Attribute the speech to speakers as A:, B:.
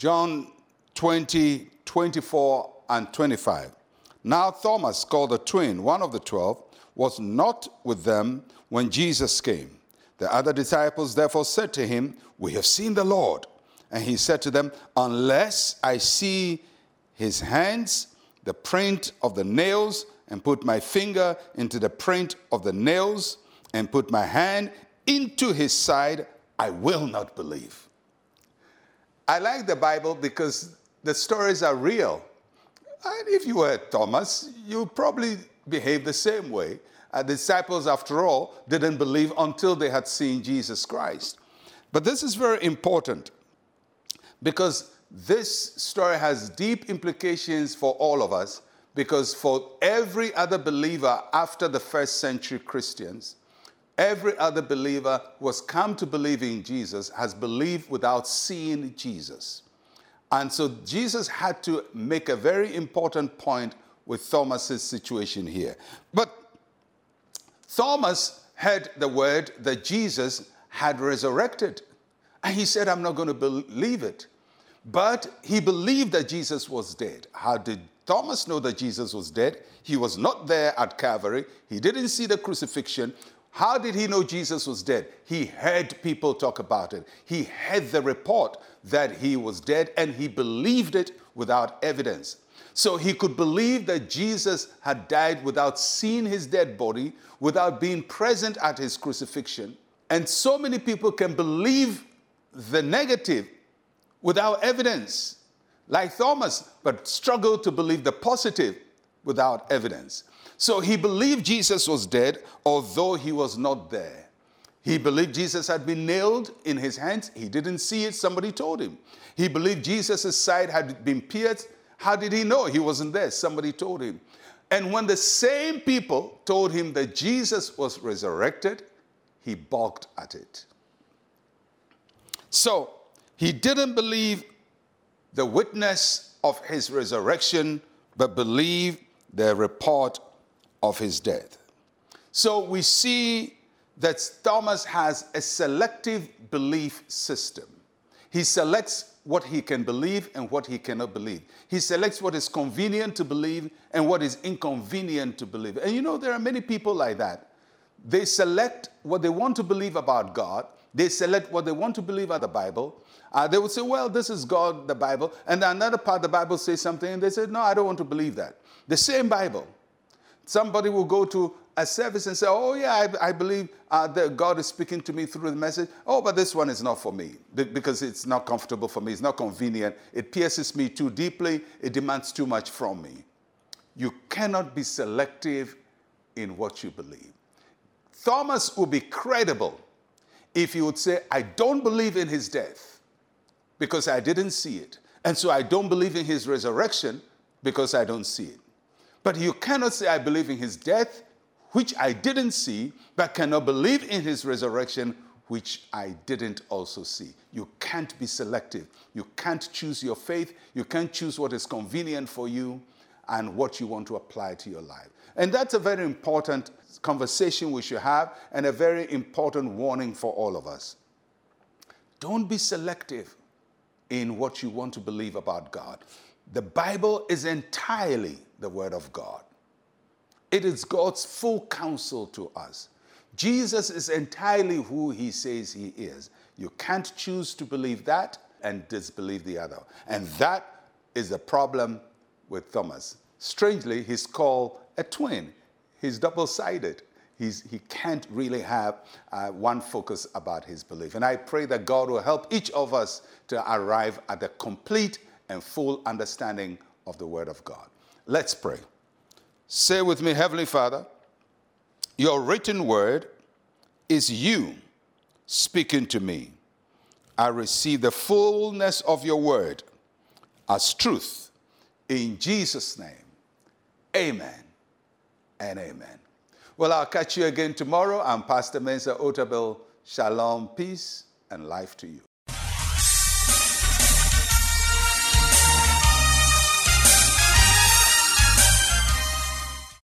A: John 20, 24, and 25. Now, Thomas, called the twin, one of the twelve, was not with them when Jesus came. The other disciples therefore said to him, We have seen the Lord. And he said to them, Unless I see his hands, the print of the nails, and put my finger into the print of the nails, and put my hand into his side, I will not believe. I like the Bible because the stories are real. And if you were Thomas, you probably behave the same way. Uh, the disciples, after all, didn't believe until they had seen Jesus Christ. But this is very important because this story has deep implications for all of us. Because for every other believer after the first century Christians, every other believer who has come to believe in Jesus has believed without seeing Jesus. And so Jesus had to make a very important point with Thomas's situation here. But Thomas heard the word that Jesus had resurrected. And he said, I'm not going to believe it. But he believed that Jesus was dead. How did Thomas know that Jesus was dead? He was not there at Calvary. He didn't see the crucifixion. How did he know Jesus was dead? He heard people talk about it. He had the report that he was dead and he believed it without evidence. So he could believe that Jesus had died without seeing his dead body, without being present at his crucifixion. And so many people can believe the negative without evidence, like Thomas, but struggle to believe the positive without evidence. So he believed Jesus was dead, although he was not there. He believed Jesus had been nailed in his hands. He didn't see it, somebody told him. He believed Jesus' side had been pierced. How did he know? He wasn't there, somebody told him. And when the same people told him that Jesus was resurrected, he balked at it. So he didn't believe the witness of his resurrection, but believed the report of his death. So we see that Thomas has a selective belief system. He selects what he can believe and what he cannot believe. He selects what is convenient to believe and what is inconvenient to believe. And you know, there are many people like that. They select what they want to believe about God, they select what they want to believe about the Bible. Uh, they would say, Well, this is God, the Bible. And another part, the Bible says something, and they say, No, I don't want to believe that. The same Bible. Somebody will go to a service and say, Oh, yeah, I, I believe uh, that God is speaking to me through the message. Oh, but this one is not for me because it's not comfortable for me. It's not convenient. It pierces me too deeply. It demands too much from me. You cannot be selective in what you believe. Thomas would be credible if he would say, I don't believe in his death because I didn't see it. And so I don't believe in his resurrection because I don't see it. But you cannot say, I believe in his death, which I didn't see, but cannot believe in his resurrection, which I didn't also see. You can't be selective. You can't choose your faith. You can't choose what is convenient for you and what you want to apply to your life. And that's a very important conversation we should have and a very important warning for all of us. Don't be selective in what you want to believe about God. The Bible is entirely the Word of God. It is God's full counsel to us. Jesus is entirely who he says he is. You can't choose to believe that and disbelieve the other. And that is the problem with Thomas. Strangely, he's called a twin. He's double sided. he can't really have uh, one focus about his belief. And I pray that God will help each of us to arrive at the complete and full understanding of the Word of God. Let's pray. Say with me, Heavenly Father, your written word is you speaking to me. I receive the fullness of your word as truth. In Jesus' name, amen and amen. Well, I'll catch you again tomorrow. I'm Pastor Mensa Otabil. Shalom, peace, and life to you.